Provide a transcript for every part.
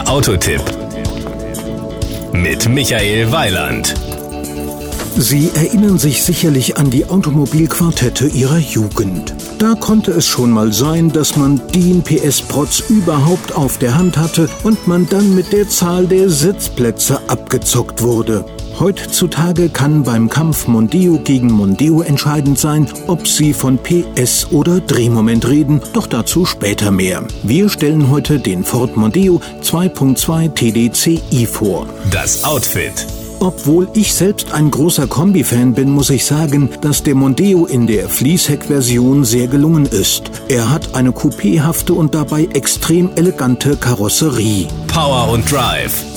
Der Autotipp mit Michael Weiland. Sie erinnern sich sicherlich an die Automobilquartette Ihrer Jugend. Da konnte es schon mal sein, dass man den PS-Protz überhaupt auf der Hand hatte und man dann mit der Zahl der Sitzplätze abgezockt wurde. Heutzutage kann beim Kampf Mondeo gegen Mondeo entscheidend sein, ob Sie von PS oder Drehmoment reden, doch dazu später mehr. Wir stellen heute den Ford Mondeo 2.2 TDCi vor. Das Outfit. Obwohl ich selbst ein großer Kombi-Fan bin, muss ich sagen, dass der Mondeo in der Fließheck-Version sehr gelungen ist. Er hat eine coupéhafte und dabei extrem elegante Karosserie. Power und Drive.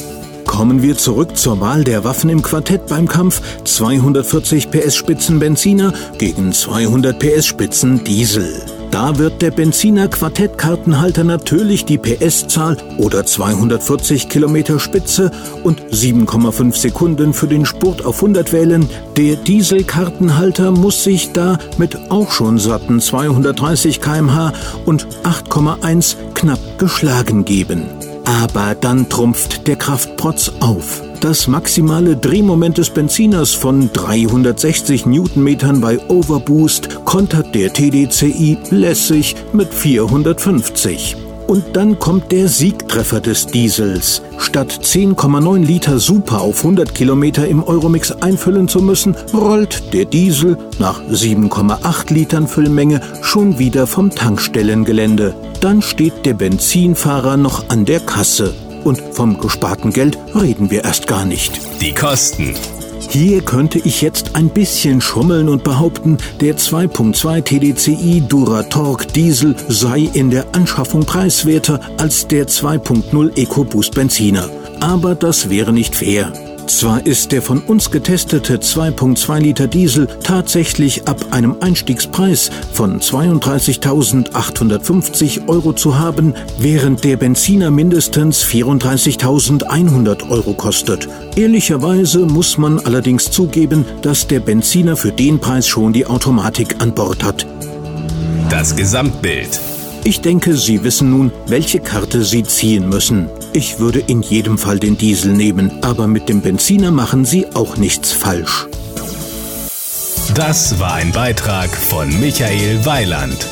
Kommen wir zurück zur Wahl der Waffen im Quartett beim Kampf 240 PS Spitzen Benziner gegen 200 PS Spitzen Diesel. Da wird der Benziner Quartettkartenhalter natürlich die PS-Zahl oder 240 Kilometer Spitze und 7,5 Sekunden für den Spurt auf 100 wählen. Der Dieselkartenhalter muss sich da mit auch schon satten 230 kmh und 8,1 knapp geschlagen geben. Aber dann trumpft der Kraftprotz auf. Das maximale Drehmoment des Benziners von 360 Newtonmetern bei Overboost kontert der TDCi lässig mit 450. Und dann kommt der Siegtreffer des Diesels. Statt 10,9 Liter Super auf 100 Kilometer im Euromix einfüllen zu müssen, rollt der Diesel nach 7,8 Litern Füllmenge schon wieder vom Tankstellengelände. Dann steht der Benzinfahrer noch an der Kasse. Und vom gesparten Geld reden wir erst gar nicht. Die Kosten. Hier könnte ich jetzt ein bisschen schummeln und behaupten, der 2.2 TDCi Duratorque Diesel sei in der Anschaffung preiswerter als der 2.0 EcoBoost Benziner. Aber das wäre nicht fair. Zwar ist der von uns getestete 2.2 Liter Diesel tatsächlich ab einem Einstiegspreis von 32.850 Euro zu haben, während der Benziner mindestens 34.100 Euro kostet. Ehrlicherweise muss man allerdings zugeben, dass der Benziner für den Preis schon die Automatik an Bord hat. Das Gesamtbild. Ich denke, Sie wissen nun, welche Karte Sie ziehen müssen. Ich würde in jedem Fall den Diesel nehmen, aber mit dem Benziner machen Sie auch nichts falsch. Das war ein Beitrag von Michael Weiland.